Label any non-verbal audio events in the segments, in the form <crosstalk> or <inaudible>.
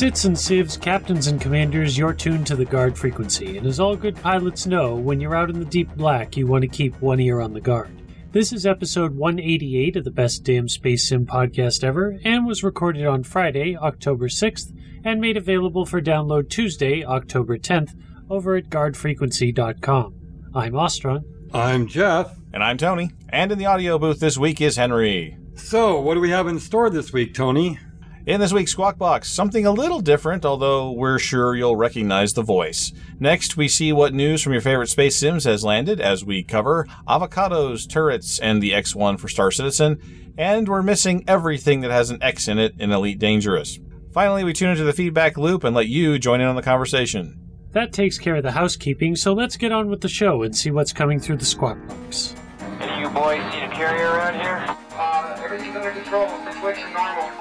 Sits and sieves, captains and commanders, you're tuned to the guard frequency, and as all good pilots know, when you're out in the deep black, you want to keep one ear on the guard. This is episode 188 of the Best Damn Space Sim podcast ever, and was recorded on Friday, October 6th, and made available for download Tuesday, October 10th, over at guardfrequency.com. I'm Ostron. I'm Jeff. And I'm Tony. And in the audio booth this week is Henry. So, what do we have in store this week, Tony? In this week's Squawk Box, something a little different, although we're sure you'll recognize the voice. Next, we see what news from your favorite space sims has landed as we cover Evocati, turrets, and the X1 for Star Citizen, and we're missing everything that has an X in it in Elite Dangerous. Finally, we tune into the feedback loop and let you join in on the conversation. That takes care of the housekeeping, so let's get on with the show and see what's coming through the Squawk Box. Any you boys seen a carrier around here? Uh, everything's under control. Situation normal.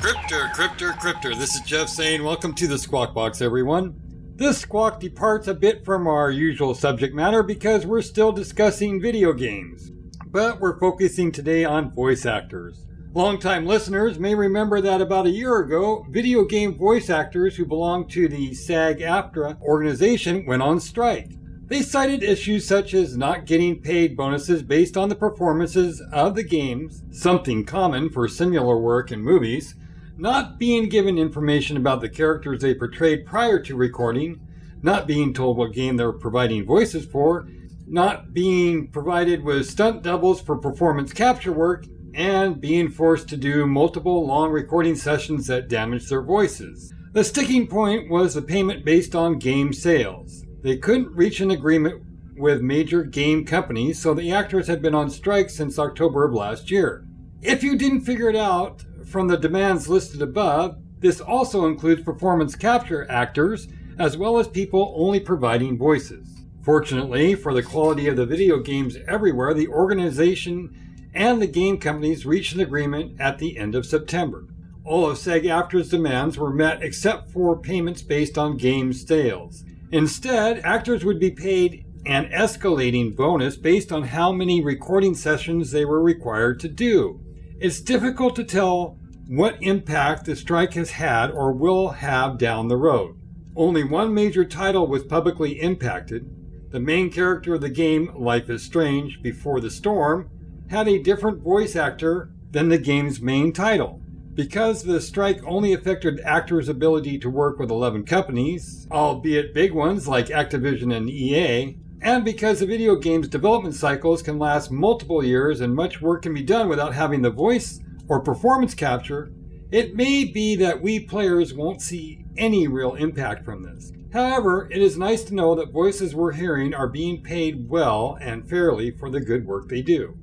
Cryptor, Cryptor, Cryptor. This is Jeff saying, welcome to the Squawk Box, everyone. This squawk departs a bit from our usual subject matter because we're still discussing video games. But we're focusing today on voice actors. Longtime listeners may remember that about a year ago, video game voice actors who belong to the SAG AFTRA organization went on strike. They cited issues such as not getting paid bonuses based on the performances of the games, something common for similar work in movies, not being given information about the characters they portrayed prior to recording, not being told what game they're providing voices for, not being provided with stunt doubles for performance capture work, and being forced to do multiple long recording sessions that damaged their voices. The sticking point was the payment based on game sales. They couldn't reach an agreement with major game companies, so the actors had been on strike since October of last year. If you didn't figure it out from the demands listed above, this also includes performance capture actors as well as people only providing voices. Fortunately, for the quality of the video games everywhere, the organization and the game companies reached an agreement at the end of September. All of SAG AFTRA's demands were met except for payments based on game sales. Instead, actors would be paid an escalating bonus based on how many recording sessions they were required to do. It's difficult to tell what impact the strike has had or will have down the road. Only one major title was publicly impacted. The main character of the game, Life is Strange Before the Storm, had a different voice actor than the game's main title. Because the strike only affected actors' ability to work with 11 companies, albeit big ones like Activision and EA, and because the video game's development cycles can last multiple years and much work can be done without having the voice or performance capture, it may be that we players won't see any real impact from this. However, it is nice to know that voices we're hearing are being paid well and fairly for the good work they do.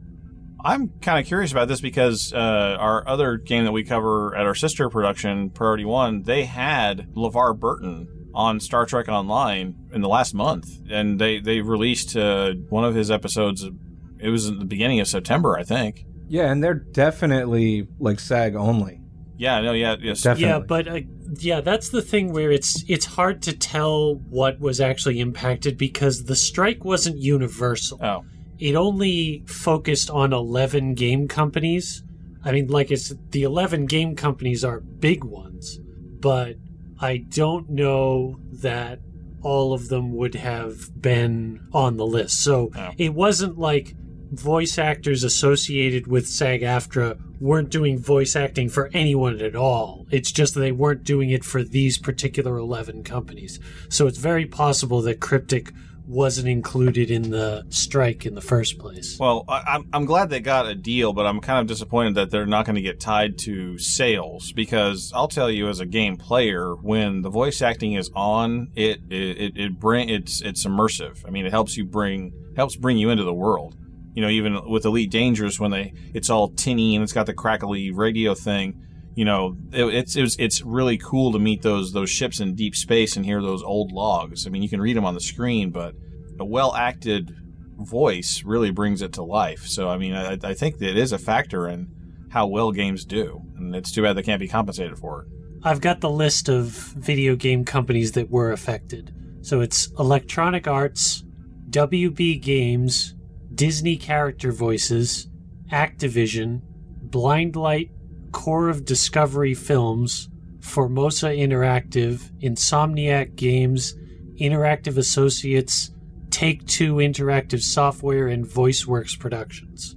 I'm kind of curious about this because uh, our other game that we cover at our sister production, Priority One, they had LeVar Burton on Star Trek Online in the last month, and they they released uh, one of his episodes. It was in the beginning of September, I think. Yeah, and they're definitely like SAG only. Yeah, no, yeah, yes, Definitely. Yeah, but uh, yeah, that's the thing where it's it's hard to tell what was actually impacted because the strike wasn't universal. Oh, It only focused on 11 game companies. I mean, like it's the 11 game companies are big ones, but I don't know that all of them would have been on the list. So Oh. it wasn't like voice actors associated with SAG AFTRA weren't doing voice acting for anyone at all. It's just they weren't doing it for these particular 11 companies. So it's very possible that Cryptic wasn't included in the strike in the first place. Well, I, I'm I'm glad they got a deal, but I'm kind of disappointed that they're not going to get tied to sales because I'll tell you, as a game player, when the voice acting is on, it it it, it bring it's it's immersive. I mean, it helps you bring helps bring you into the world. You know, even with Elite Dangerous, when they it's all tinny and it's got the crackly radio thing. you know, it, it's it was, it's really cool to meet those those ships in deep space and hear those old logs. I mean, you can read them on the screen, but a well acted voice really brings it to life. So, I mean, I, I think that it is a factor in how well games do, and it's too bad they can't be compensated for it. I've got the list of video game companies that were affected. So it's Electronic Arts, WB Games, Disney Character Voices, Activision, Blindlight, Corps of Discovery Films, Formosa Interactive, Insomniac Games, Interactive Associates, Take Two Interactive Software, and VoiceWorks Productions.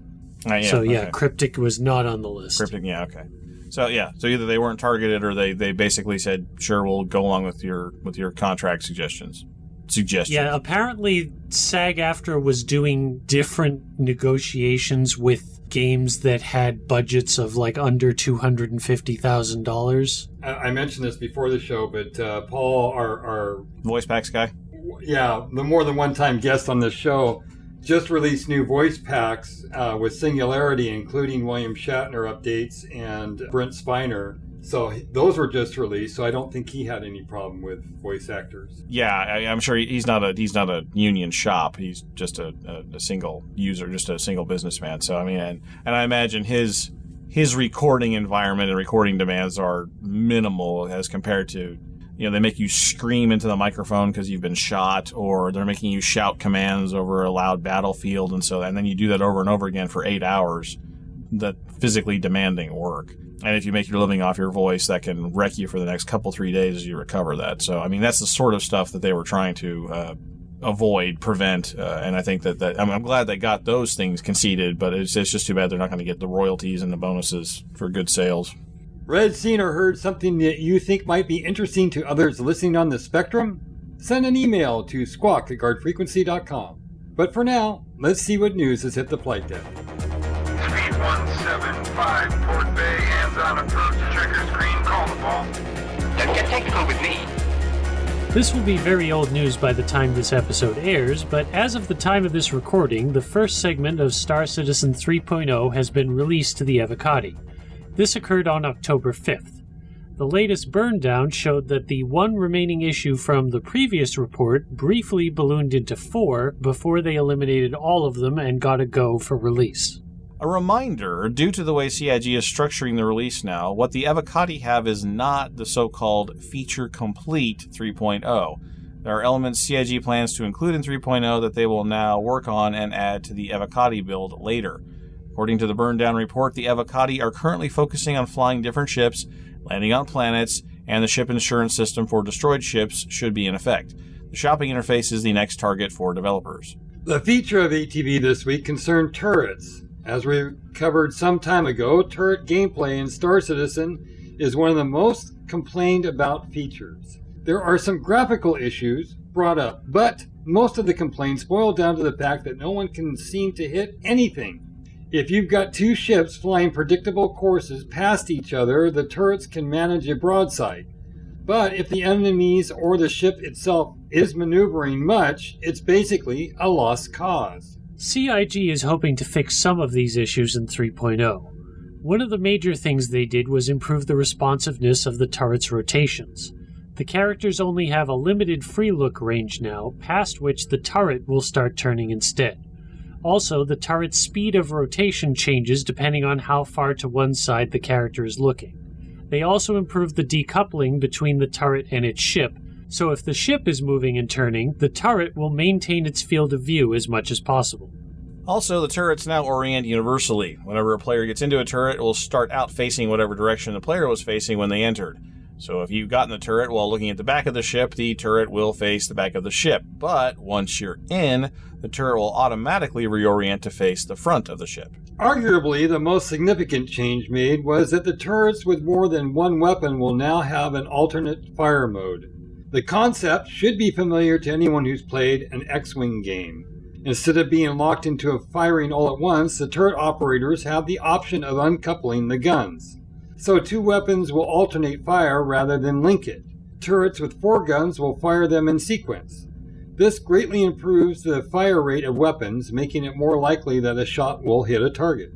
Uh, yeah, so yeah, okay. Cryptic was not on the list. Cryptic, yeah, okay. So yeah, so either they weren't targeted or they, they basically said, sure, we'll go along with your with your contract suggestions. Suggestions. Yeah, apparently SAG AFTRA was doing different negotiations with games that had budgets of like under two hundred and fifty thousand dollars. I, I mentioned this before the show, but uh, Paul, our, our voice packs guy. yeah, the more than one time guest on this show, just released new voice packs uh, with Singularity, including William Shatner updates and Brent Spiner. So those were just released. So I don't think he had any problem with voice actors. Yeah, I, I'm sure he's not a he's not a union shop. He's just a, a, a single user, just a single businessman. So I mean, and, and I imagine his his recording environment and recording demands are minimal as compared to you know they make you scream into the microphone because you've been shot, or they're making you shout commands over a loud battlefield, and so and then you do that over and over again for eight hours. That physically demanding work. And if you make your living off your voice, that can wreck you for the next couple three days as you recover that. So, I mean, that's the sort of stuff that they were trying to uh, avoid, prevent. Uh, and I think that, that I'm, I'm glad they got those things conceded, but it's, it's just too bad they're not going to get the royalties and the bonuses for good sales. Read, seen, or heard something that you think might be interesting to others listening on the spectrum? Send an email to squawk at guardfrequency.com. But for now, let's see what news has hit the flight deck. Speed 175, Port Bay, hands on approach, checker screen, call the ball. Don't get technical with me. This will be very old news by the time this episode airs, but as of the time of this recording, the first segment of Star Citizen 3.0 has been released to the Evocati. This occurred on October 5th. The latest burn down showed that the one remaining issue from the previous report briefly ballooned into four before they eliminated all of them and got a go for release. A reminder due to the way CIG is structuring the release now, what the Evocati have is not the so called Feature Complete 3.0. There are elements CIG plans to include in 3.0 that they will now work on and add to the Evocati build later. According to the Burn Down report, the Evocati are currently focusing on flying different ships, landing on planets, and the ship insurance system for destroyed ships should be in effect. The shopping interface is the next target for developers. The feature of ATV this week concerned turrets. As we covered some time ago, turret gameplay in Star Citizen is one of the most complained about features. There are some graphical issues brought up, but most of the complaints boil down to the fact that no one can seem to hit anything. If you've got two ships flying predictable courses past each other, the turrets can manage a broadside. But if the enemies or the ship itself is maneuvering much, it's basically a lost cause. CIG is hoping to fix some of these issues in 3.0. One of the major things they did was improve the responsiveness of the turret's rotations. The characters only have a limited free look range now, past which the turret will start turning instead. Also, the turret's speed of rotation changes depending on how far to one side the character is looking. They also improved the decoupling between the turret and its ship, so if the ship is moving and turning, the turret will maintain its field of view as much as possible. Also, the turrets now orient universally. Whenever a player gets into a turret, it will start out facing whatever direction the player was facing when they entered. So if you got in the turret while looking at the back of the ship, the turret will face the back of the ship. But once you're in, the turret will automatically reorient to face the front of the ship. Arguably, the most significant change made was that the turrets with more than one weapon will now have an alternate fire mode. The concept should be familiar to anyone who's played an X Wing game. Instead of being locked into firing all at once, the turret operators have the option of uncoupling the guns. So two weapons will alternate fire rather than link it. Turrets with four guns will fire them in sequence. This greatly improves the fire rate of weapons, making it more likely that a shot will hit a target.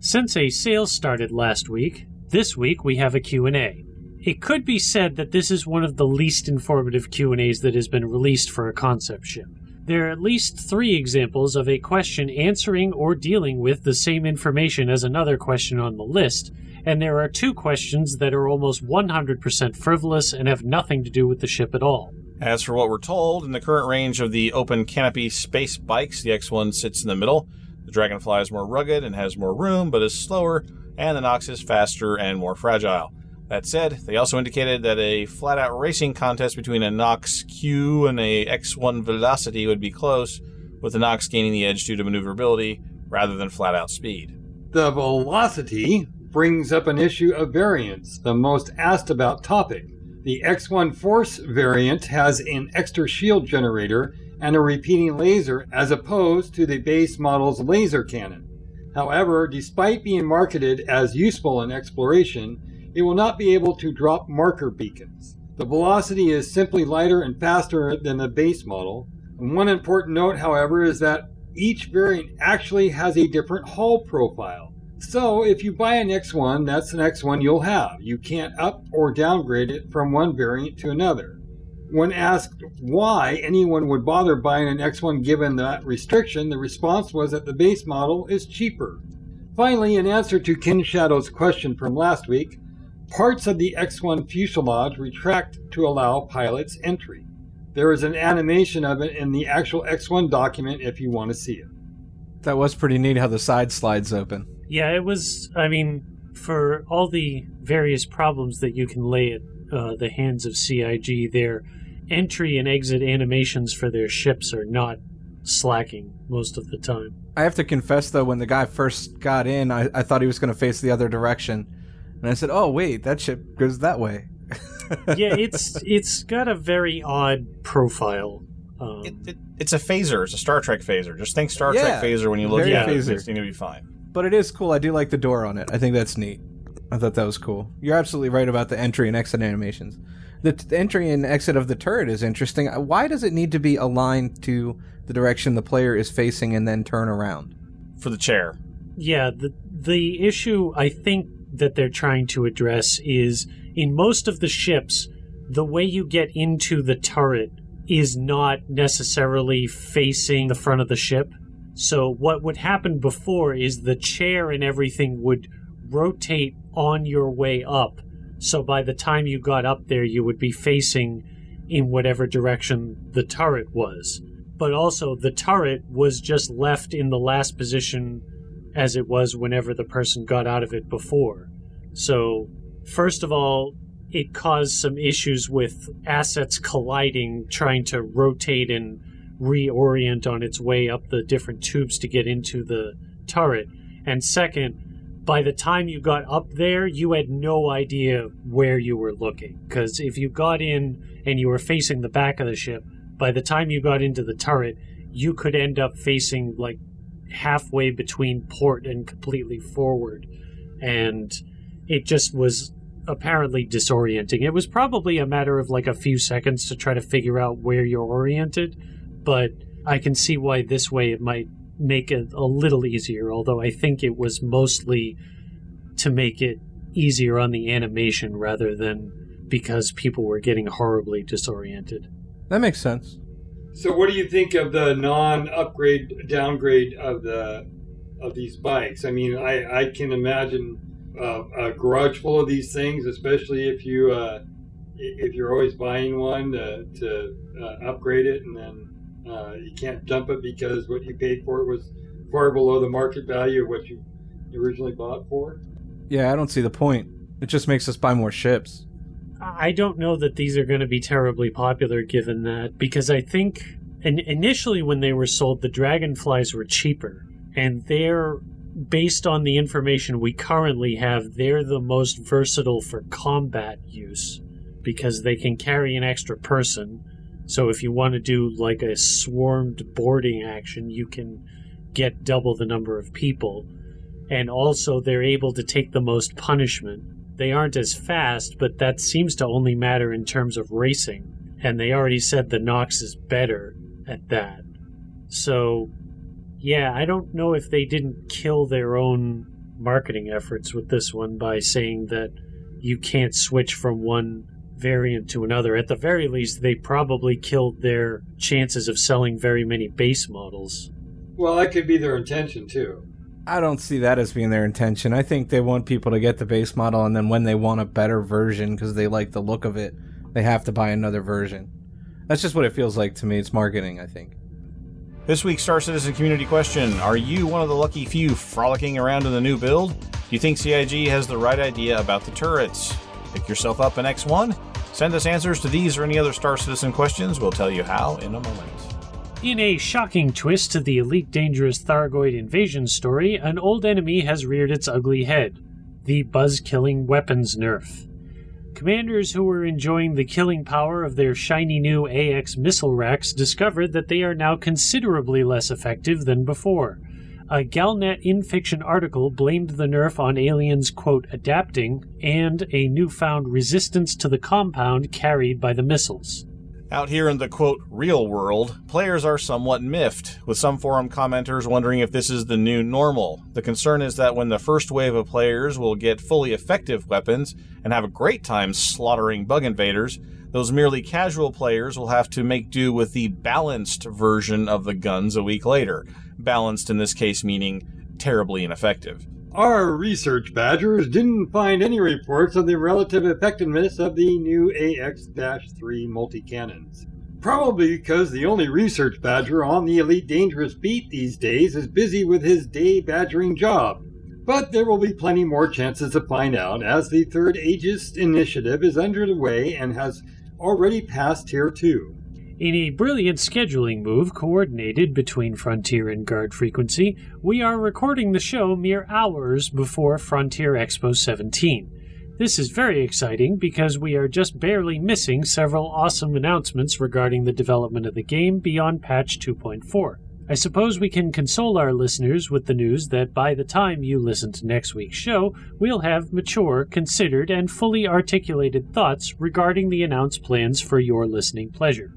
Since a sale started last week, This week we have a Q&A. It could be said that this is one of the least informative Q&As that has been released for a concept ship. There are at least three examples of a question answering or dealing with the same information as another question on the list, and there are two questions that are almost 100% frivolous and have nothing to do with the ship at all. As for what we're told, in the current range of the open canopy space bikes, the X1 sits in the middle. The Dragonfly is more rugged and has more room, but is slower, and the Nox is faster and more fragile. That said, they also indicated that a flat out racing contest between a Nox Kue and a X1 Velocity would be close, with the Nox gaining the edge due to maneuverability rather than flat out speed. The velocity brings up an issue of variance, the most asked about topic. The X1 Force variant has an extra shield generator and a repeating laser as opposed to the base model's laser cannon. However, despite being marketed as useful in exploration, it will not be able to drop marker beacons. The velocity is simply lighter and faster than the base model. And one important note, however, is that each variant actually has a different hull profile. So if you buy an X1, that's the X1 you'll have. You can't up or downgrade it from one variant to another. When asked why anyone would bother buying an X1 given that restriction, the response was that the base model is cheaper. Finally, in answer to Ken Shadow's question from last week, Parts of the X1 fuselage retract to allow pilots entry. There is an animation of it in the actual X1 document if you want to see it. That was pretty neat how the side slides open. Yeah, it was. I mean, for all the various problems that you can lay at uh, the hands of CIG, their entry and exit animations for their ships are not slacking most of the time. I have to confess, though, when the guy first got in, I, I thought he was going to face the other direction. And I said, "Oh wait, that ship goes that way." <laughs> yeah, it's it's got a very odd profile. Um, It, it, it's a phaser. It's a Star Trek phaser. Just think Star Yeah, Trek phaser when you look at it. phaser. It's going to be fine. But it is cool. I do like the door on it. I think that's neat. I thought that was cool. You're absolutely right about the entry and exit animations. The, the entry and exit of the turret is interesting. Why does it need to be aligned to the direction the player is facing and then turn around? For the chair. yeah, the the issue I think that they're trying to address is in most of the ships, the way you get into the turret is not necessarily facing the front of the ship. So what would happen before is the chair and everything would rotate on your way up. So by the time you got up there, you would be facing in whatever direction the turret was. But also, the turret was just left in the last position as it was whenever the person got out of it before. So, first of all, it caused some issues with assets colliding, trying to rotate and reorient on its way up the different tubes to get into the turret. And second, by the time you got up there, you had no idea where you were looking. Because if you got in and you were facing the back of the ship, by the time you got into the turret, you could end up facing like halfway between port and completely forward. And it just was apparently disorienting. It was probably a matter of like a few seconds to try to figure out where you're oriented, but I can see why this way it might make it a little easier, although I think it was mostly to make it easier on the animation rather than because people were getting horribly disoriented. That makes sense. So, what do you think of the non-upgrade downgrade of the of these bikes? I mean, I I can imagine uh, a garage full of these things, especially if you uh, if you're always buying one to, to uh, upgrade it, and then uh, you can't dump it because what you paid for it was far below the market value of what you originally bought for. Yeah, I don't see the point. It just makes us buy more ships. I don't know that these are going to be terribly popular given that, because I think in, initially when they were sold, the Dragonflies were cheaper, and they're based on the information we currently have, they're the most versatile for combat use because they can carry an extra person. So if you want to do like a swarmed boarding action, you can get double the number of people. And also, they're able to take the most punishment. They aren't as fast, but that seems to only matter in terms of racing. And they already said the Nox is better at that. So, yeah, I don't know if they didn't kill their own marketing efforts with this one by saying that you can't switch from one variant to another. At the very least, they probably killed their chances of selling very many base models. Well, that could be their intention too. I don't see that as being their intention. I think they want people to get the base model, and then when they want a better version because they like the look of it, they have to buy another version. That's just what it feels like to me. It's marketing, I think. This week's Star Citizen community question Are you one of the lucky few frolicking around in the new build? Do you think CIG has the right idea about the turrets? Pick yourself up an X1? Send us answers to these or any other Star Citizen questions. We'll tell you how in a moment. In a shocking twist to the Elite Dangerous Thargoid invasion story, an old enemy has reared its ugly head the buzz killing weapons nerf. Commanders who were enjoying the killing power of their shiny new AX missile racks discovered that they are now considerably less effective than before. A Galnet InFiction article blamed the nerf on aliens, quote, adapting, and a newfound resistance to the compound carried by the missiles. Out here in the quote real world, players are somewhat miffed, with some forum commenters wondering if this is the new normal. The concern is that when the first wave of players will get fully effective weapons and have a great time slaughtering bug invaders, those merely casual players will have to make do with the balanced version of the guns a week later. Balanced in this case meaning terribly ineffective. Our research badgers didn't find any reports of the relative effectiveness of the new AX 3 multi cannons. Probably because the only research badger on the Elite Dangerous beat these days is busy with his day badgering job. But there will be plenty more chances to find out as the third Aegis initiative is underway and has already passed Tier 2. In a brilliant scheduling move coordinated between Frontier and Guard Frequency, we are recording the show mere hours before Frontier Expo 17. This is very exciting because we are just barely missing several awesome announcements regarding the development of the game beyond patch 2.4. I suppose we can console our listeners with the news that by the time you listen to next week's show, we'll have mature, considered, and fully articulated thoughts regarding the announced plans for your listening pleasure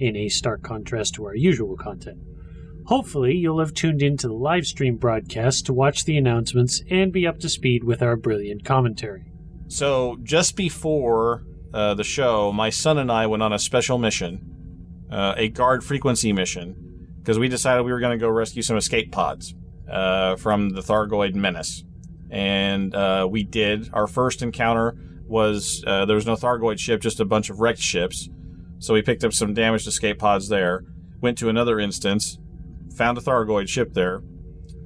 in a stark contrast to our usual content. Hopefully, you'll have tuned in to the live stream broadcast to watch the announcements and be up to speed with our brilliant commentary. So, just before uh, the show, my son and I went on a special mission, uh, a guard frequency mission, because we decided we were going to go rescue some escape pods uh, from the Thargoid menace. And uh, we did. Our first encounter was uh, there was no Thargoid ship, just a bunch of wrecked ships. So we picked up some damaged escape pods there, went to another instance, found a Thargoid ship there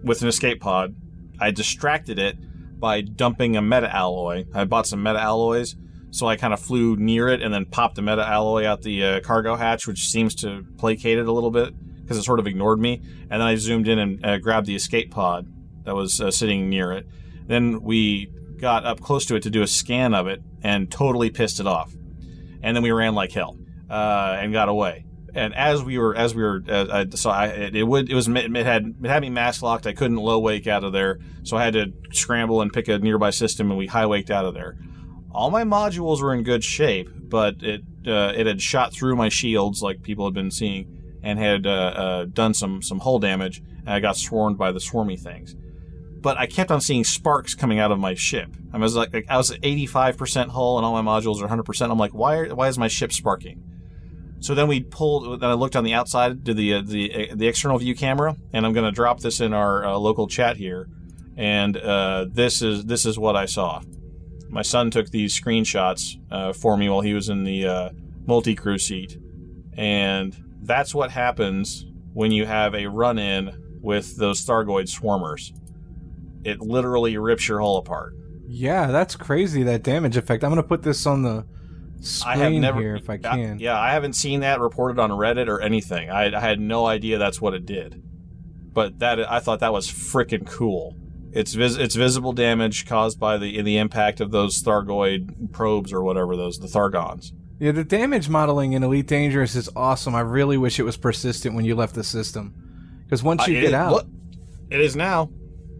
with an escape pod. I distracted it by dumping a meta alloy. I bought some meta alloys, so I kind of flew near it and then popped the meta alloy out the uh, cargo hatch, which seems to placate it a little bit because it sort of ignored me. And then I zoomed in and uh, grabbed the escape pod that was uh, sitting near it. Then we got up close to it to do a scan of it and totally pissed it off. And then we ran like hell uh, and got away. And as we were, as we were, uh, I, so I, it, it would, it was, it had, it had me mass locked. I couldn't low wake out of there, so I had to scramble and pick a nearby system, and we high waked out of there. All my modules were in good shape, but it, uh, it had shot through my shields, like people had been seeing, and had uh, uh, done some some hull damage. And I got swarmed by the swarmy things but I kept on seeing sparks coming out of my ship. I was like, I was at 85% hull and all my modules are 100%. I'm like, why are, why is my ship sparking? So then we pulled. Then I looked on the outside to the uh, the uh, the external view camera, and I'm going to drop this in our uh, local chat here. And uh, this is this is what I saw. My son took these screenshots uh, for me while he was in the uh, multi crew seat, and that's what happens when you have a run in with those Thargoid swarmers. It literally rips your hull apart. Yeah, that's crazy. That damage effect. I'm gonna put this on the I have never, here if I can. yeah, I haven't seen that reported on Reddit or anything. I, I had no idea that's what it did, but that I thought that was freaking cool. It's vis- it's visible damage caused by the the impact of those Thargoid probes or whatever those the Thargons. Yeah, the damage modeling in Elite Dangerous is awesome. I really wish it was persistent when you left the system, because once Uh, you it get is- out, look, it is now.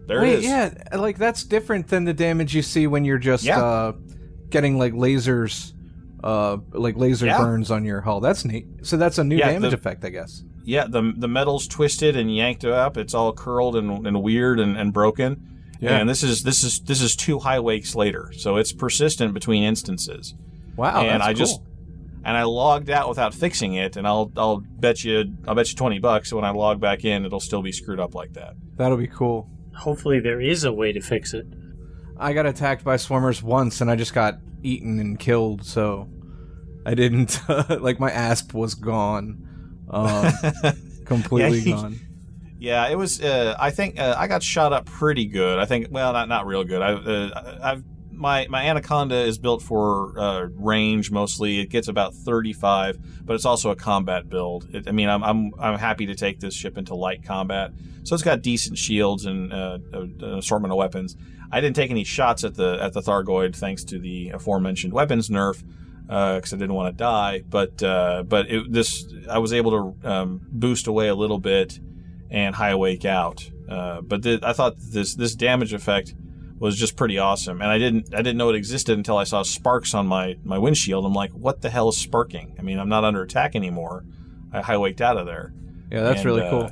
There Wait, it is. yeah, like that's different than the damage you see when you're just Yeah. uh, getting like lasers, uh, like laser Yeah. burns on your hull. That's neat. So that's a new Yeah, damage the- effect, I guess. Yeah, the the metal's twisted and yanked up. It's all curled and, and weird and, and broken. Yeah. And this is this is this is two high wakes later, so it's persistent between instances. Wow, and that's I just and I logged out without fixing it, and I'll I'll bet you I'll bet you twenty bucks when I log back in, it'll still be screwed up like that. That'll be cool. Hopefully, there is a way to fix it. I got attacked by swarmers once, and I just got eaten and killed. So I didn't <laughs> like my asp was gone, um, <laughs> completely Yeah, gone. Yeah, it was. Uh, I think uh, I got shot up pretty good. I think, well, not not real good. I, uh, I've my my anaconda is built for uh, range mostly. It gets about thirty five, but it's also a combat build. It, I mean, I'm, I'm I'm happy to take this ship into light combat, so it's got decent shields and uh, an assortment of weapons. I didn't take any shots at the at the Thargoid thanks to the aforementioned weapons nerf because I didn't want to die. But uh, but it, this I was able to um, boost away a little bit and high wake out. Uh, but th- I thought this this damage effect was just pretty awesome, and I didn't I didn't know it existed until I saw sparks on my my windshield. I'm like, what the hell is sparking? I mean, I'm not under attack anymore. I high waked out of there. Yeah, that's And, really uh, cool.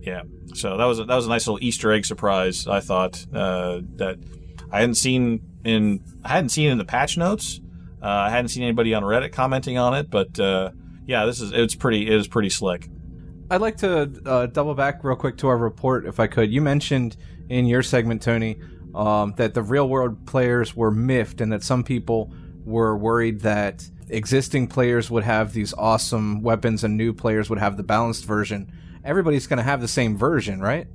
Yeah, so that was a, that was a nice little Easter egg surprise. I thought uh, that I hadn't seen in I hadn't seen in the patch notes. Uh, I hadn't seen anybody on Reddit commenting on it, but uh, yeah, this is it's pretty it is pretty slick. I'd like to uh, double back real quick to our report, if I could. You mentioned in your segment, Tony, um, that the real world players were miffed and that some people were worried that existing players would have these awesome weapons and new players would have the balanced version. Everybody's going to have the same version, right?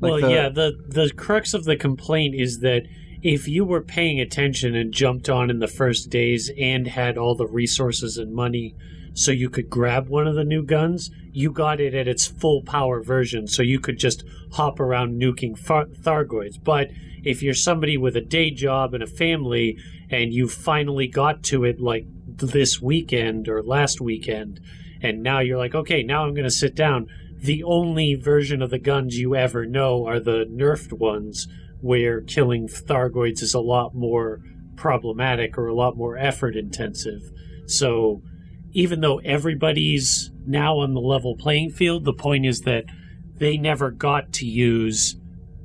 Like well, the- yeah. The the crux of the complaint is that if you were paying attention and jumped on in the first days and had all the resources and money so you could grab one of the new guns, you got it at its full power version, so you could just hop around nuking far- Thargoids. But if you're somebody with a day job and a family, and you finally got to it like this weekend or last weekend, and now you're like, okay, now I'm going to sit down. The only version of the guns you ever know are the nerfed ones, where killing Thargoids is a lot more problematic or a lot more effort intensive. So even though everybody's now on the level playing field, the point is that they never got to use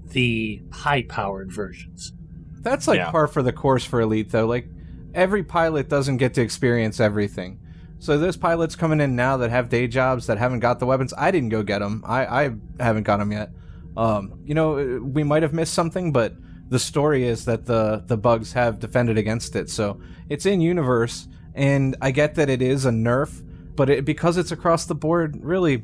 the high powered versions. That's like Yeah. par for the course for Elite, though. Like, every pilot doesn't get to experience everything. So those pilots coming in now that have day jobs that haven't got the weapons, I didn't go get them. I, I haven't got them yet. Um, you know, we might have missed something, but the story is that the the bugs have defended against it. So it's in universe, and I get that it is a nerf, but it, because it's across the board, really,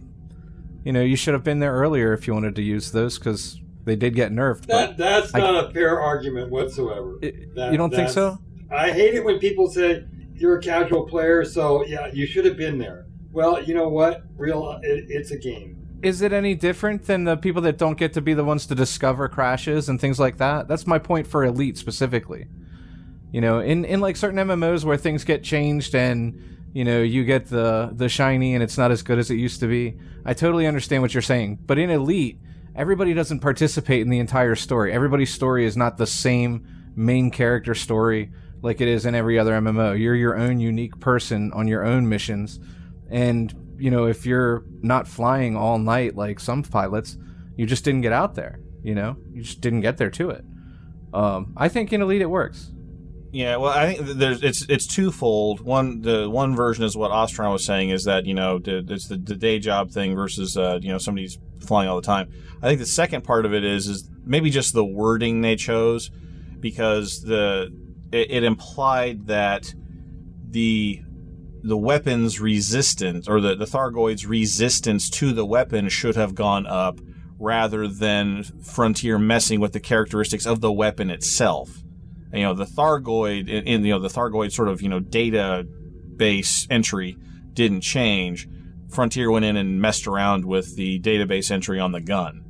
you know, you should have been there earlier if you wanted to use those because they did get nerfed. That that's I- not a fair argument whatsoever. it- That- you don't think so? I hate it when people say you're a casual player, so yeah, you should have been there. Well, you know what? Real, it, it's a game. Is it any different than the people that don't get to be the ones to discover crashes and things like that? That's my point for Elite specifically. You know, in, in like certain MMOs where things get changed and you know you get the the shiny and it's not as good as it used to be. I totally understand what you're saying, but in Elite, everybody doesn't participate in the entire story. Everybody's story is not the same main character story like it is in every other MMO. You're your own unique person on your own missions, and you know if you're not flying all night like some pilots, you just didn't get out there. You know, you just didn't get there to it. Um, I think in Elite it works. Yeah, well, I think there's it's it's twofold. One, the one version is what Ostron was saying is that you know it's the, the day job thing versus uh, you know somebody's flying all the time. I think the second part of it is is maybe just the wording they chose because the it, it implied that the the weapon's resistance or the the Thargoid's resistance to the weapon should have gone up rather than Frontier messing with the characteristics of the weapon itself you know the Thargoid in, in you know the Thargoid sort of you know database entry didn't change. Frontier went in and messed around with the database entry on the gun,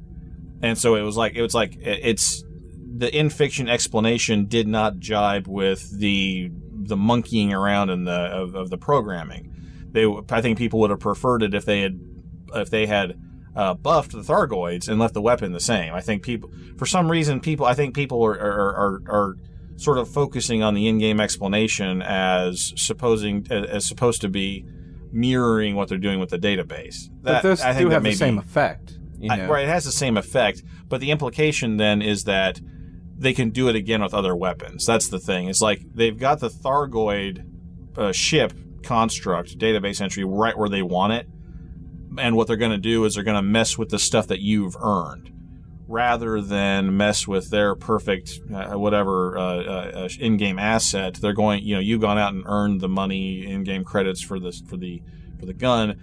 and so it was like it was like it's the in fiction explanation did not jibe with the the monkeying around in the of, of the programming. They I think people would have preferred it if they had if they had uh, buffed the Thargoids and left the weapon the same. I think people for some reason people I think people are are, are, are sort of focusing on the in-game explanation as supposing as supposed to be mirroring what they're doing with the database. But That- those I think do that have the same effect. You I- right, it has the same effect, but the implication then is that they can do it again with other weapons. That's the thing. It's like they've got the Thargoid uh, ship construct database entry right where they want it, and what they're going to do is they're going to mess with the stuff that you've earned rather than mess with their perfect uh, whatever uh, uh, in-game asset. They're going, you know, you've gone out and earned the money in-game credits for the for the for the gun.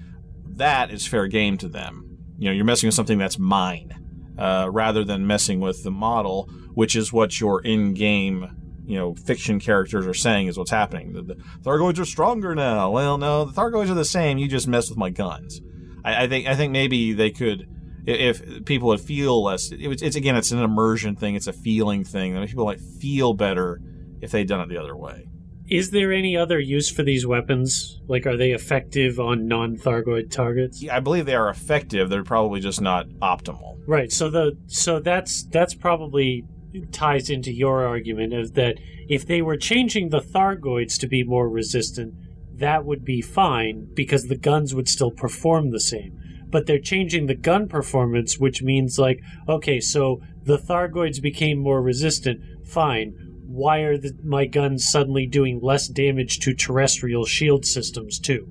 That is fair game to them. You know, you're messing with something that's mine, uh, rather than messing with the model, which is what your in-game you know fiction characters are saying is what's happening. The, the Thargoids are stronger now. Well, no, the Thargoids are the same. You just messed with my guns. I, I think I think maybe they could if people would feel less. It, it's again, it's an immersion thing. It's a feeling thing. I people might feel better if they'd done it the other way. Is there any other use for these weapons? Like, are they effective on non-Thargoid targets? Yeah, I believe they are effective. They're probably just not optimal. Right. So the so that's that's probably ties into your argument of that if they were changing the Thargoids to be more resistant, that would be fine because the guns would still perform the same. But they're changing the gun performance, which means like, okay, so the Thargoids became more resistant. Fine. Why are the, my guns suddenly doing less damage to terrestrial shield systems too?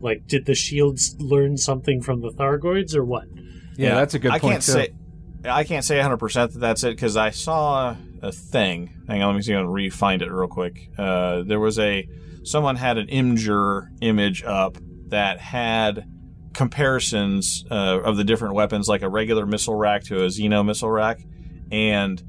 Like, did the shields learn something from the Thargoids or what? Yeah, that's a good I point can't too. say I can't say 100 percent that that's it because I saw a thing. Hang on, let me see if I can re-find it real quick. Uh, there was a someone had an Imgur image up that had comparisons uh, of the different weapons, like a regular missile rack to a Xeno missile rack, and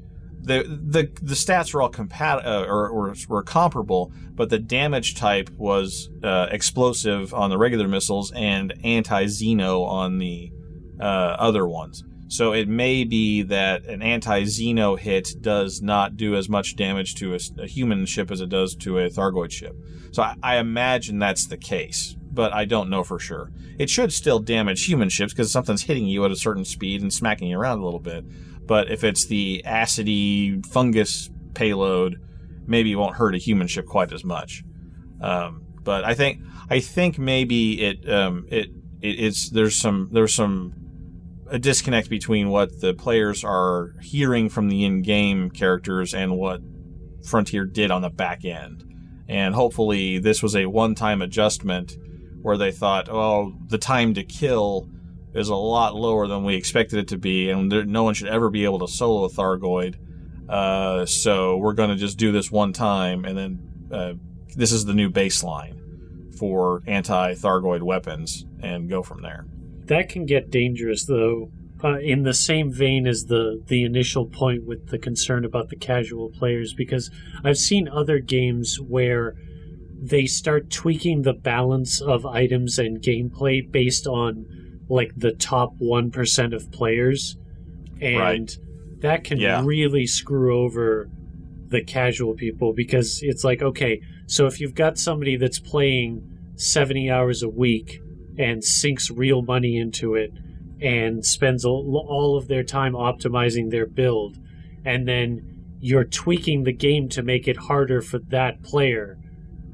the the the stats were all compat uh, or, or were comparable, but the damage type was uh, explosive on the regular missiles and anti Xeno on the uh, other ones. So it may be that an anti Xeno hit does not do as much damage to a, a human ship as it does to a Thargoid ship. So I, I imagine that's the case, but I don't know for sure. It should still damage human ships because something's hitting you at a certain speed and smacking you around a little bit. But if it's the acidy fungus payload, maybe it won't hurt a human ship quite as much. Um, but I think I think maybe it um, it, it it's there's some there's some a disconnect between what the players are hearing from the in-game characters and what Frontier did on the back end. And hopefully this was a one-time adjustment where they thought, "Oh, the time to kill is a lot lower than we expected it to be and there, no one should ever be able to solo a Thargoid. Uh, so we're going to just do this one time and then uh, this is the new baseline for anti-Thargoid weapons and go from there." That can get dangerous, though. Uh, in the same vein as the the initial point with the concern about the casual players, because I've seen other games where they start tweaking the balance of items and gameplay based on like the top one percent of players, and Right. that can Yeah. really screw over the casual people because it's like okay, so if you've got somebody that's playing seventy hours a week and sinks real money into it and spends all of their time optimizing their build and then you're tweaking the game to make it harder for that player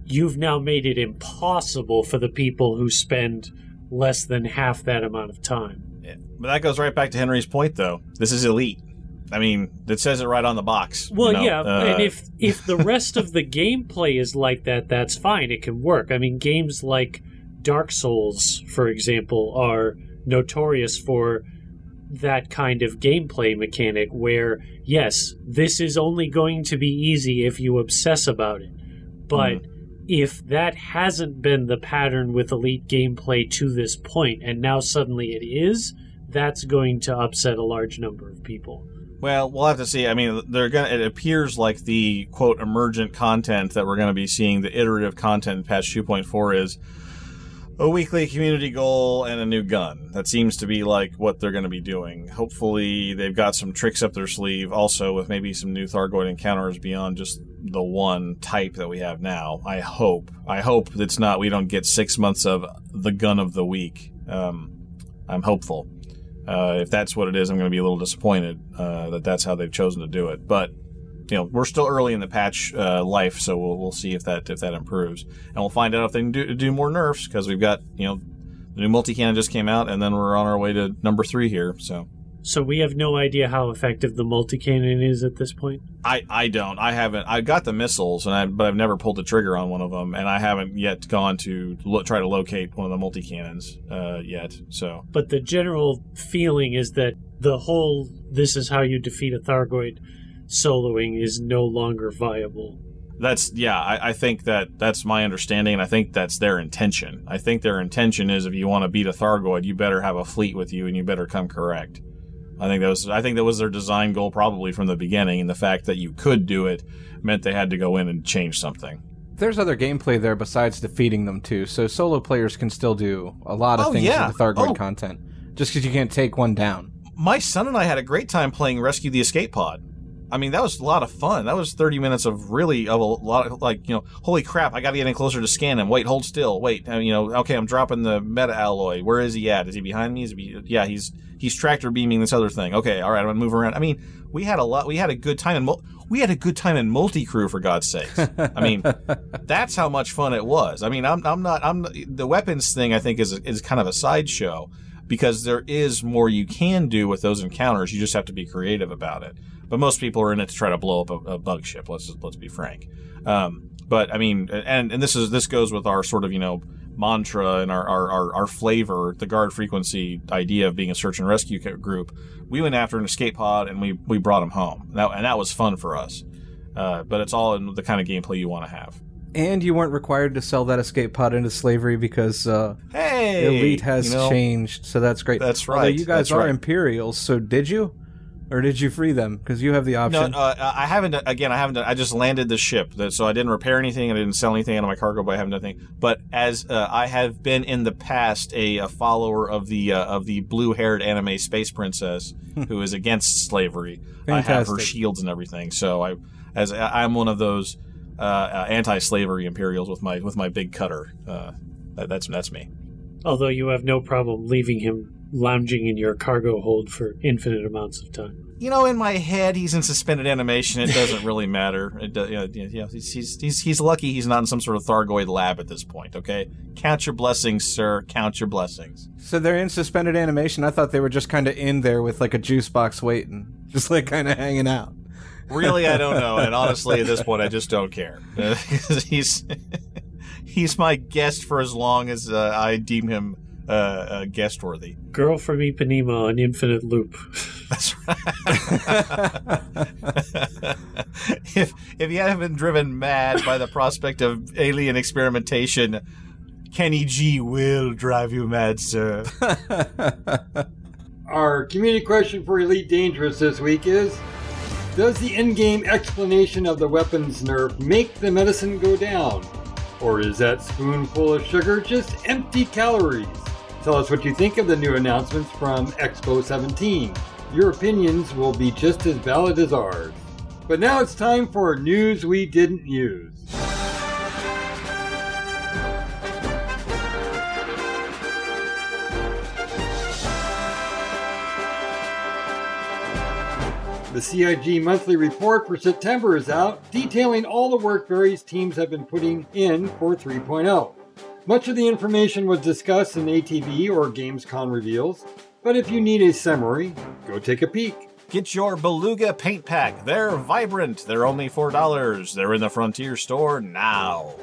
you've now made it impossible for the people who spend less than half that amount of time But that goes right back to Henry's point, though. This is elite. I mean, it says it right on the box. you Well, know? yeah, Uh, and if if the rest of the <laughs> gameplay is like that, that's fine. It can work. I mean, games like Dark Souls, for example, are notorious for that kind of gameplay mechanic where yes, this is only going to be easy if you obsess about it. But if that hasn't been the pattern with elite gameplay to this point and now suddenly it is, that's going to upset a large number of people. Well, we'll have to see. I mean, they're gonna. It appears like the quote emergent content that we're going to be seeing, the iterative content in patch 2.4 is a weekly community goal and a new gun. That seems to be like what they're going to be doing. Hopefully, they've got some tricks up their sleeve, also with maybe some new Thargoid encounters beyond just the one type that we have now. I hope. I hope it's not. We don't get six months of the gun of the week. Um, I'm hopeful. Uh, if that's what it is, I'm going to be a little disappointed uh, that that's how they've chosen to do it. But you know, we're still early in the patch uh, life, so we'll, we'll see if that if that improves, and we'll find out if they can do, do more nerfs because we've got you know the new multi cannon just came out, and then we're on our way to number three here. So So we have no idea how effective the multi-cannon is at this point. I, I don't. I haven't. I got the missiles, and I, but I've never pulled the trigger on one of them, and I haven't yet gone to lo- try to locate one of the multi cannons uh, yet. So But the general feeling is that the whole "this is how you defeat a Thargoid" soloing is no longer viable. that's yeah. I, I think that that's my understanding, and I think that's their intention. I think their intention is if you want to beat a Thargoid, you better have a fleet with you, and you better come correct. I think that was I think that was their design goal probably from the beginning, and the fact that you could do it meant they had to go in and change something. There's other gameplay there besides defeating them too, so solo players can still do a lot of Oh, things yeah. with the Thargoid Oh. content. Just because you can't take one down. my son and I had a great time playing Rescue the Escape Pod. I mean, that was a lot of fun. That was 30 minutes of really of a lot of like, you know, holy crap, I got to get in closer to scan him. Wait, hold still. Wait, uh, you know, okay, I'm dropping the meta alloy. Where is he at? Is he behind me? Is he yeah, he's he's tractor beaming this other thing. Okay, all right, I'm going to move around. I mean, we had a lot we had a good time in mul- we had a good time in multi-crew for God's sakes. I mean, <laughs> that's how much fun it was. I mean, I'm I'm not I'm the weapons thing I think is is kind of a sideshow because there is more you can do with those encounters. You just have to be creative about it. But most people are in it to try to blow up a, a bug ship. Let's just, let's be frank. Um, but I mean, and and this is this goes with our sort of you know mantra and our, our, our, our flavor, the guard frequency idea of being a search and rescue group. We went after an escape pod and we we brought him home. That, and that was fun for us. Uh, but it's all in the kind of gameplay you want to have. And you weren't required to sell that escape pod into slavery because uh, Hey, Elite has you know, changed, so that's great. That's Although right, you guys are right. Imperials, so did you? Or did you free them? Because you have the No, option. uh, I haven't. Again, I haven't. I just landed the ship, so I didn't repair anything. I didn't sell anything out of my cargo, but I haven't done anything. But as uh, I have been in the past, a, a follower of the uh, of the blue-haired anime space princess who is against slavery. I have her shields and everything. So I, as I- I'm one of those uh, uh, anti-slavery Imperials with my with my big cutter. Uh, that, that's that's me. Although you have no problem leaving him lounging in your cargo hold for infinite amounts of time. You know, in my head, he's in suspended animation. It doesn't really matter. It, do- you know, you know, he's, he's, he's, he's lucky he's not in some sort of Thargoid lab at this point, okay? Count your blessings, sir. Count your blessings. so they're in suspended animation. I thought they were just kind of in there with like a juice box waiting, just like kind of hanging out. Really, I don't know. And <laughs> honestly, at this point, I just don't care. 'Cause <laughs> he's, he's my guest for as long as uh, I deem him uh, uh, guest worthy. Girl from Ipanema on infinite loop. <laughs> That's right. <laughs> if if you haven't been driven mad by the prospect of alien experimentation, Kenny G will drive you mad, sir. <laughs> Our community question for Elite Dangerous this week is Does the in game explanation of the weapons nerf make the medicine go down? Or is that spoonful of sugar just empty calories? Tell us what you think of the new announcements from Expo 17. Your opinions will be just as valid as ours. But now it's time for news we didn't use. The CIG monthly report for September is out, detailing all the work various teams have been putting in for 3.0. Much of the information was discussed in ATV or Gamescom reveals, but if you need a summary, go take a peek. Get your Beluga paint pack. They're vibrant. They're only $4. They're in the Frontier store now.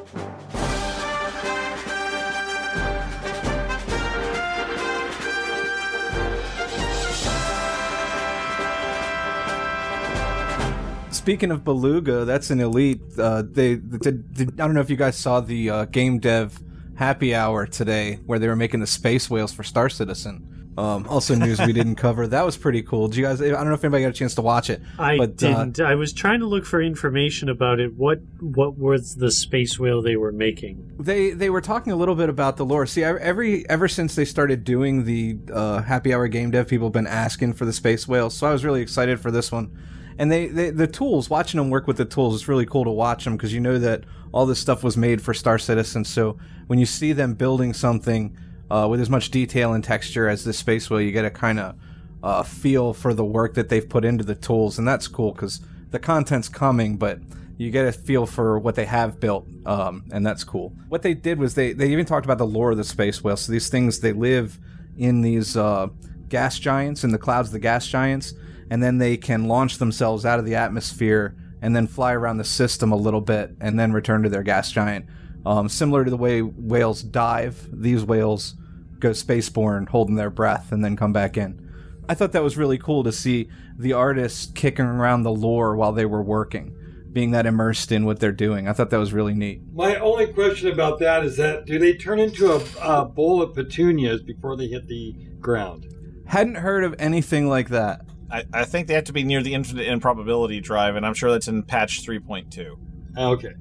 Speaking of Beluga, that's an elite. Uh, they, they, they- I don't know if you guys saw the uh, game dev happy hour today, where they were making the space whales for Star Citizen. Um, also, news we didn't <laughs> cover. That was pretty cool. Did you guys? I don't know if anybody got a chance to watch it. I but, uh, didn't. I was trying to look for information about it. What what was the space whale they were making? they they were talking a little bit about the lore. See, every ever since they started doing the uh, happy hour game dev, people have been asking for the space whales. So I was really excited for this one. And they, they the tools, watching them work with the tools, it's really cool to watch them because you know that all this stuff was made for Star Citizen. So when you see them building something uh, with as much detail and texture as this space whale, you get a kind of uh, feel for the work that they've put into the tools, and that's cool because the content's coming, but you get a feel for what they have built, um, and that's cool. What they did was they they even talked about the lore of the space whale. So these things they live in these uh, gas giants in the clouds, of the gas giants, and then they can launch themselves out of the atmosphere and then fly around the system a little bit and then return to their gas giant. Um, similar to the way whales dive, these whales go spaceborne, holding their breath, and then come back in. I thought that was really cool to see the artists kicking around the lore while they were working, being that immersed in what they're doing. I thought that was really neat. My only question about that is that do they turn into a, a bowl of petunias before they hit the ground? Hadn't heard of anything like that. I, I think they have to be near the infinite improbability drive, and I'm sure that's in patch 3.2. Okay.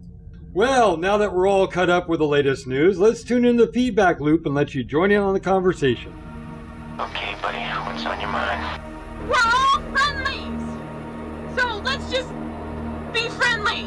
Well, now that we're all caught up with the latest news, let's tune in the feedback loop and let you join in on the conversation. Okay, buddy, what's on your mind? We're all friendlies. So let's just be friendly.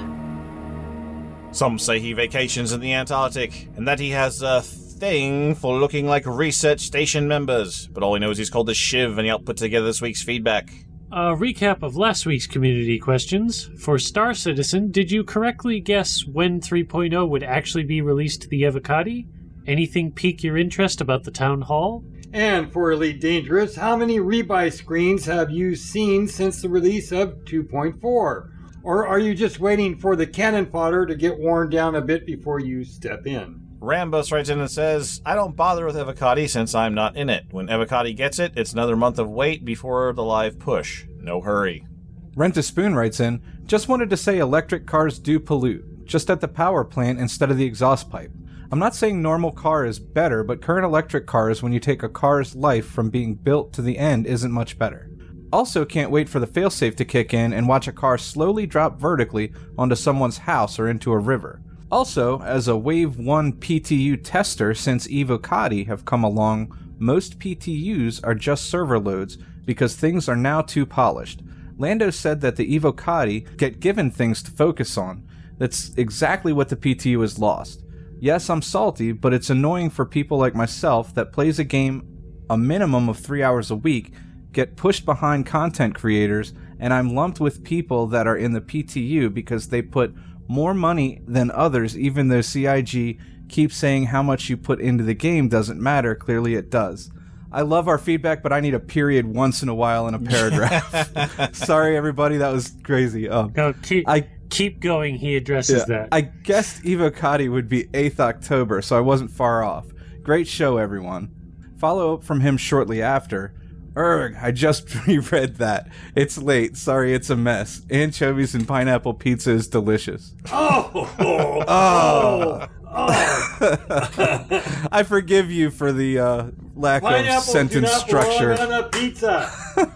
Some say he vacations in the Antarctic, and that he has a thing for looking like research station members. But all he knows is he's called the Shiv, and he helped put together this week's feedback. A recap of last week's community questions. For Star Citizen, did you correctly guess when 3.0 would actually be released to the Evocati? Anything pique your interest about the town hall? And for Elite Dangerous, how many rebuy screens have you seen since the release of 2.4? Or are you just waiting for the cannon fodder to get worn down a bit before you step in? Rambus writes in and says, I don't bother with Evocati since I'm not in it. When Evocati gets it, it's another month of wait before the live push. No hurry. Rent a Spoon writes in, just wanted to say electric cars do pollute, just at the power plant instead of the exhaust pipe. I'm not saying normal car is better, but current electric cars, when you take a car's life from being built to the end, isn't much better. Also, can't wait for the failsafe to kick in and watch a car slowly drop vertically onto someone's house or into a river. Also, as a Wave 1 PTU tester since Evocati have come along, most PTUs are just server loads because things are now too polished. Lando said that the Evocati get given things to focus on. That's exactly what the PTU has lost. Yes, I'm salty, but it's annoying for people like myself that plays a game a minimum of three hours a week, get pushed behind content creators, and I'm lumped with people that are in the PTU because they put more money than others, even though CIG keeps saying how much you put into the game doesn't matter. Clearly, it does. I love our feedback, but I need a period once in a while in a paragraph. <laughs> <laughs> Sorry, everybody, that was crazy. Um, No, keep, I keep going. He addresses yeah, that. I guessed Evocati would be 8th October, so I wasn't far off. Great show, everyone. Follow up from him shortly after. Erg, I just <laughs> reread that. It's late. Sorry, it's a mess. Anchovies and pineapple pizza is delicious. Oh! <laughs> Oh. oh. <laughs> I forgive you for the uh, lack of Pineapples do sentence not structure. belong on a pizza.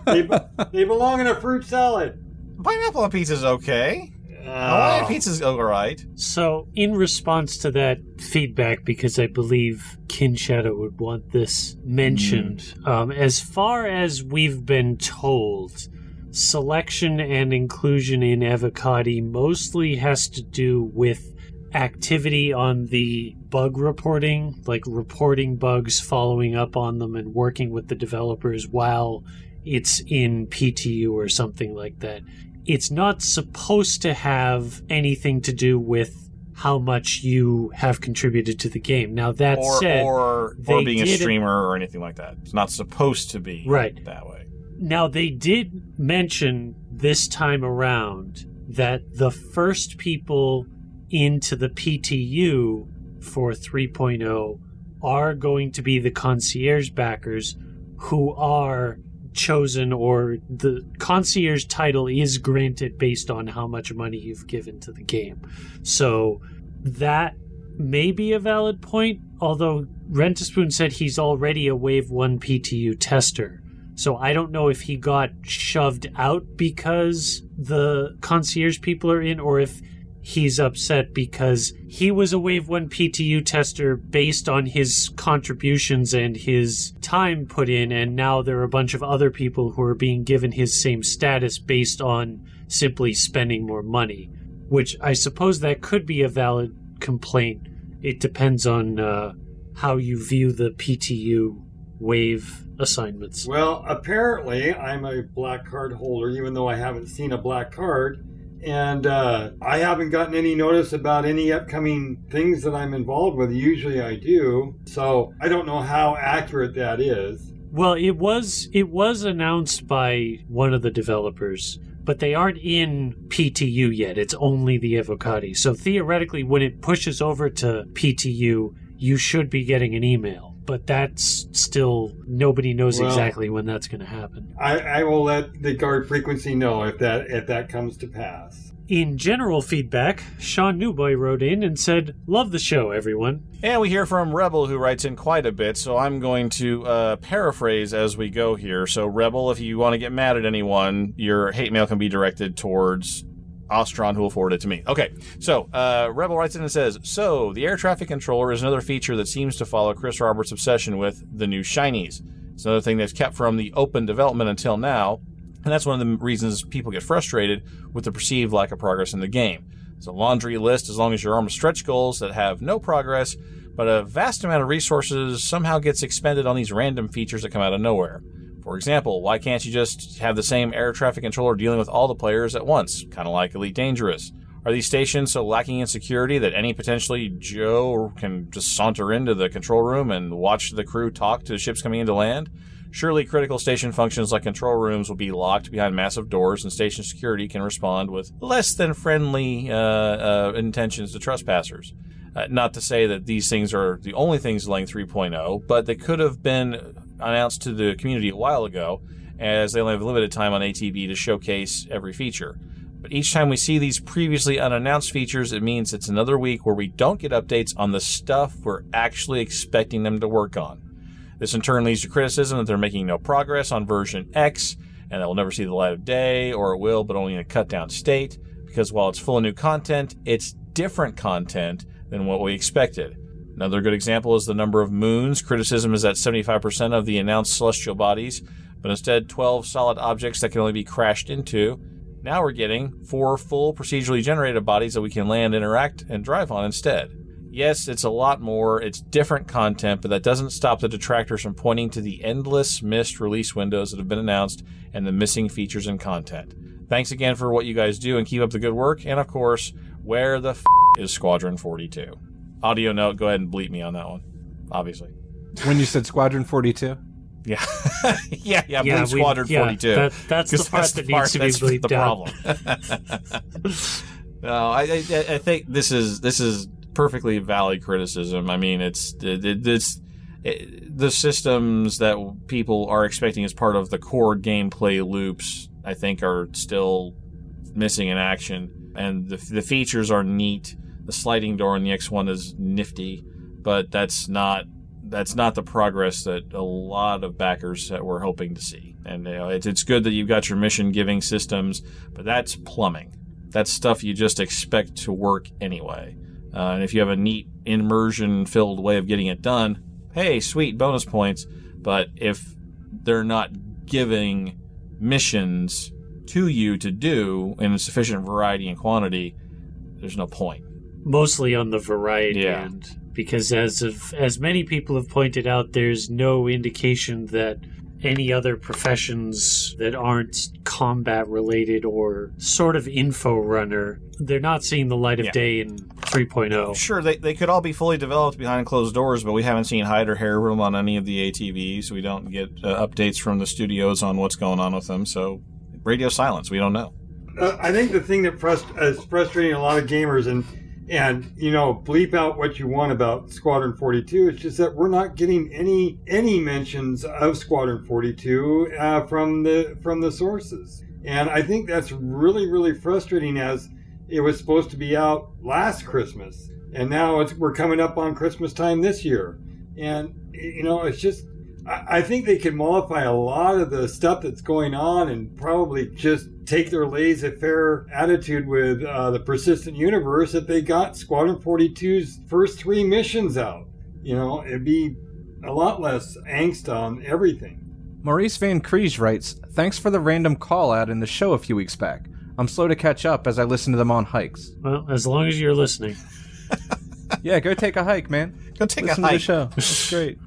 they, be- they belong in a fruit salad. Pineapple on pizza is okay. Oh. Hawaiian pizza's alright. So, in response to that feedback, because I believe Kin Shadow would want this mentioned, um, as far as we've been told, selection and inclusion in Evocati mostly has to do with activity on the bug reporting, like reporting bugs, following up on them, and working with the developers while it's in PTU or something like that. It's not supposed to have anything to do with how much you have contributed to the game. Now that Or, said, or, or being a streamer or anything like that. It's not supposed to be Right. that way. Now, they did mention this time around that the first people into the PTU for 3.0 are going to be the concierge backers who are chosen or the concierge title is granted based on how much money you've given to the game. So that may be a valid point, although Rentaspoon said he's already a Wave 1 PTU tester. So I don't know if he got shoved out because the concierge people are in, or if he's upset because he was a Wave 1 PTU tester based on his contributions and his time put in, and now there are a bunch of other people who are being given his same status based on simply spending more money. Which I suppose that could be a valid complaint. It depends on uh, how you view the PTU wave assignments. Well, apparently, I'm a black card holder, even though I haven't seen a black card. And uh, I haven't gotten any notice about any upcoming things that I'm involved with. Usually I do. So I don't know how accurate that is. Well, it was it was announced by one of the developers, but they aren't in PTU yet. It's only the Evocati. So theoretically, when it pushes over to PTU, you should be getting an email. But that's still nobody knows Well- exactly when that's going to happen. I, I will let the guard frequency know if that if that comes to pass. In general feedback, Sean Newboy wrote in and said, "Love the show, everyone." And we hear from Rebel, who writes in quite a bit, so I'm going to uh, paraphrase as we go here. So, Rebel, if you want to get mad at anyone, your hate mail can be directed towards Ostron, who will forward it to me. Okay, so uh, Rebel writes in and says, So, the air traffic controller is another feature that seems to follow Chris Roberts' obsession with the new shinies. It's another thing that's kept from the open development until now, and that's one of the reasons people get frustrated with the perceived lack of progress in the game. It's a laundry list as long as your arm of stretch goals that have no progress, but a vast amount of resources somehow gets expended on these random features that come out of nowhere. For example, why can't you just have the same air traffic controller dealing with all the players at once, kind of like Elite Dangerous? Are these stations so lacking in security that any potentially Joe can just saunter into the control room and watch the crew talk to ships coming into land? Surely critical station functions like control rooms will be locked behind massive doors, and station security can respond with less than friendly uh, uh, intentions to trespassers. Uh, not to say that these things are the only things delaying 3.0, but they could have been announced to the community a while ago, as they only have limited time on ATV to showcase every feature. But each time we see these previously unannounced features, it means it's another week where we don't get updates on the stuff we're actually expecting them to work on. This in turn leads to criticism that they're making no progress on version X, and that will never see the light of day, or it will, but only in a cut down state, because while it's full of new content, it's different content than what we expected. Another good example is the number of moons. Criticism is that 75% of the announced celestial bodies, but instead 12 solid objects that can only be crashed into. Now we're getting four full procedurally generated bodies that we can land, interact, and drive on instead. Yes, it's a lot more, it's different content, but that doesn't stop the detractors from pointing to the endless missed release windows that have been announced and the missing features and content. Thanks again for what you guys do and keep up the good work. And of course, where the f is Squadron 42? Audio note, go ahead and bleep me on that one, obviously. When you said Squadron 42? <laughs> Yeah. yeah, yeah, Yeah, bleep we- Squadron yeah, 42. that- that's the 'Cause part that needs to be bleeped the out. problem. <laughs> no, I, I, I think this is this is perfectly valid criticism. I mean, it's it, it- it's it, the systems that people are expecting as part of the core gameplay loops. I think are still missing in action, and the the features are neat. The sliding door in the X1 is nifty, but that's not that's not the progress that a lot of backers were hoping to see. And you know, it's, it's good that you've got your mission giving systems, but that's plumbing. That's stuff you just expect to work anyway. Uh, and if you have a neat immersion filled way of getting it done, hey, sweet bonus points. But if they're not giving missions to you to do in a sufficient variety and quantity, there's no point. Mostly on the variety Yeah. end because as of as many people have pointed out there's no indication that any other professions that aren't combat related or sort of info runner they're not seeing the light of Yeah. day in oh. 3.0 Sure, they, they could all be fully developed behind closed doors, but we haven't seen hide or hair room on any of the ATVs. We don't get uh, updates from the studios on what's going on with them, so radio silence. We don't know. Uh, I think the thing that frust- is frustrating a lot of gamers and and you know bleep out what you want about Squadron 42. It's just that we're not getting any any mentions of Squadron 42 uh, from the from the sources, and I think that's really really frustrating as it was supposed to be out last Christmas, and now it's we're coming up on Christmas time this year, and you know it's just I I think they can mollify a lot of the stuff that's going on and probably just take their laissez-faire attitude with uh, the persistent universe if they got Squadron 42's first three missions out. You know, it'd be a lot less angst on everything. Maurice Van Creege writes, Thanks for the random call out in the show a few weeks back. I'm slow to catch up as I listen to them on hikes. well as long as you're listening <laughs> Yeah, go take a hike, man. Go take listen a to the hike. show. It's great.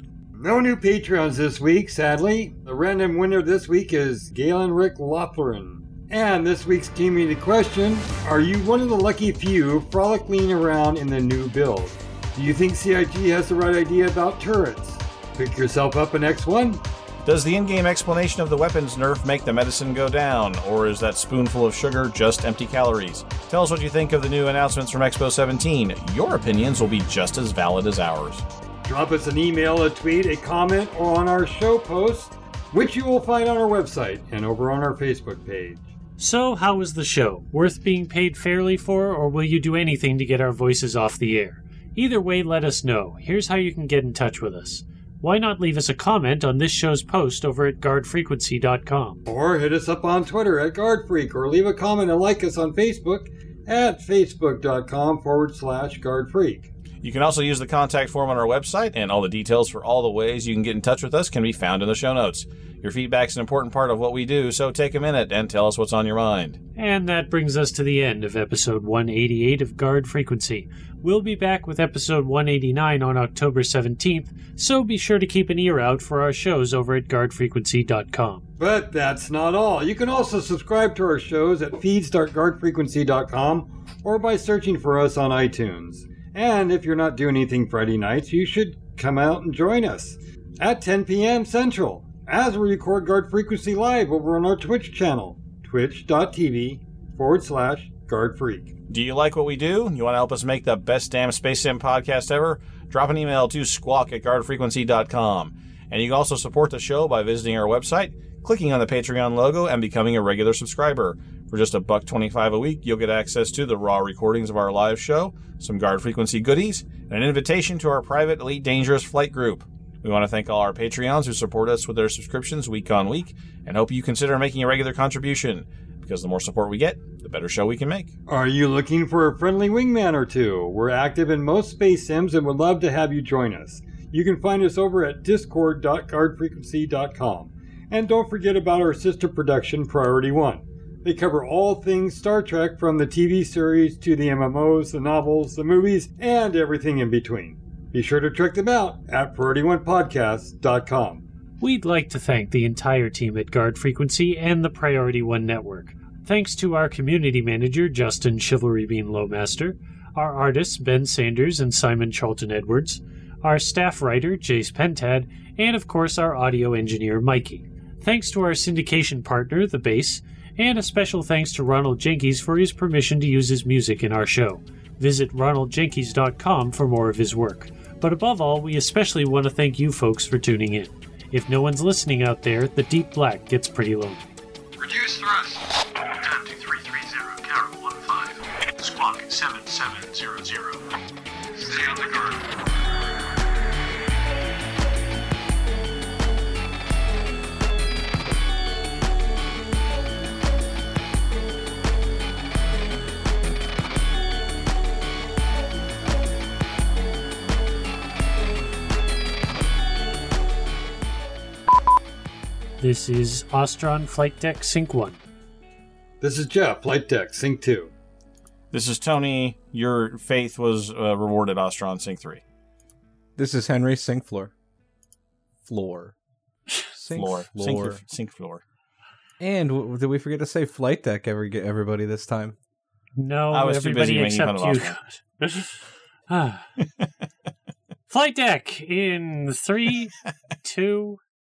No new Patreons this week, sadly. The random winner this week is Galen Rick Lothran. And this week's community question Are you one of the lucky few frolicking around in the new build? Do you think CIG has the right idea about turrets? Pick yourself up an X1 Does the in game explanation of the weapons nerf make the medicine go down, or is that spoonful of sugar just empty calories? Tell us what you think of the new announcements from Expo 17. Your opinions will be just as valid as ours. Drop us an email, a tweet, a comment, or on our show post, which you will find on our website and over on our Facebook page. So, how was the show? Worth being paid fairly for, or will you do anything to get our voices off the air? Either way, let us know. Here's how you can get in touch with us. Why not leave us a comment on this show's post over at guardfrequency.com? Or hit us up on Twitter at GuardFreak, or leave a comment and like us on Facebook at facebook.com forward slash GuardFreak. You can also use the contact form on our website, and all the details for all the ways you can get in touch with us can be found in the show notes. Your feedback is an important part of what we do, so take a minute and tell us what's on your mind. And that brings us to the end of episode 188 of Guard Frequency. We'll be back with episode 189 on October 17th, so be sure to keep an ear out for our shows over at guardfrequency.com. But that's not all. You can also subscribe to our shows at feeds.guardfrequency.com or by searching for us on iTunes. And if you're not doing anything Friday nights, you should come out and join us at 10 p.m. Central as we record Guard Frequency live over on our Twitch channel, twitch.tv forward slash Guard Freak. Do you like what we do? You want to help us make the best damn Space Sim podcast ever? Drop an email to squawk at guardfrequency.com. And you can also support the show by visiting our website, clicking on the Patreon logo, and becoming a regular subscriber. For just a buck twenty-five a week, you'll get access to the raw recordings of our live show, some guard frequency goodies, and an invitation to our private Elite Dangerous flight group. We want to thank all our Patreons who support us with their subscriptions week on week, and hope you consider making a regular contribution, because the more support we get, the better show we can make. Are you looking for a friendly wingman or two? We're active in most space sims and would love to have you join us. You can find us over at discord.guardfrequency.com. And don't forget about our sister production, Priority One. They cover all things Star Trek from the TV series to the MMOs, the novels, the movies, and everything in between. Be sure to check them out at PriorityOnePodcast.com. We'd like to thank the entire team at Guard Frequency and the Priority One Network. Thanks to our community manager, Justin Chivalry Bean Lowmaster, our artists, Ben Sanders and Simon Charlton Edwards, our staff writer, Jace Pentad, and of course our audio engineer, Mikey. Thanks to our syndication partner, The Base, and a special thanks to Ronald Jenkins for his permission to use his music in our show. Visit ronaldjenkins.com for more of his work. But above all, we especially want to thank you folks for tuning in. If no one's listening out there, the deep black gets pretty lonely. Reduce thrust. Turn to 330, Carol 15. Squawk 7700. Stay on the guard. This is Ostron Flight Deck Sync 1. This is Jeff, Flight Deck, Sync 2. This is Tony. Your faith was uh, rewarded, Ostron Sync 3. This is Henry Sync Floor. Floor. Sink Floor. Floor. Sink, sink floor. And w- did we forget to say flight deck every everybody this time? No, I was too everybody busy except you. <laughs> Ah. <laughs> Flight Deck in three, <laughs> two,